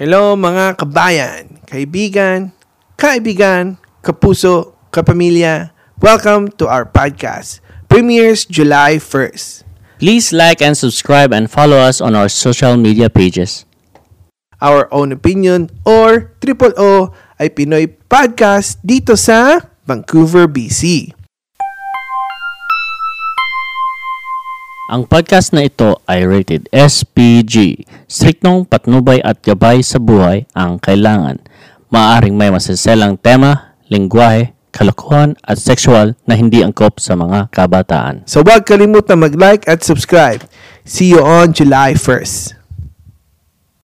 Hello mga kabayan, kaibigan, kaibigan, kapuso, kapamilya. Welcome to our podcast. Premieres July 1st. Please like and subscribe and follow us on our social media pages. Our Own Opinion or Triple O ay Pinoy Podcast dito sa Vancouver, BC. Ang podcast na ito ay rated SPG. Striktong patnubay at gabay sa buhay ang kailangan. Maaring may masaselang tema, lingwahe, kalokohan at sexual na hindi angkop sa mga kabataan. So huwag kalimutan mag-like at subscribe. See you on July 1st.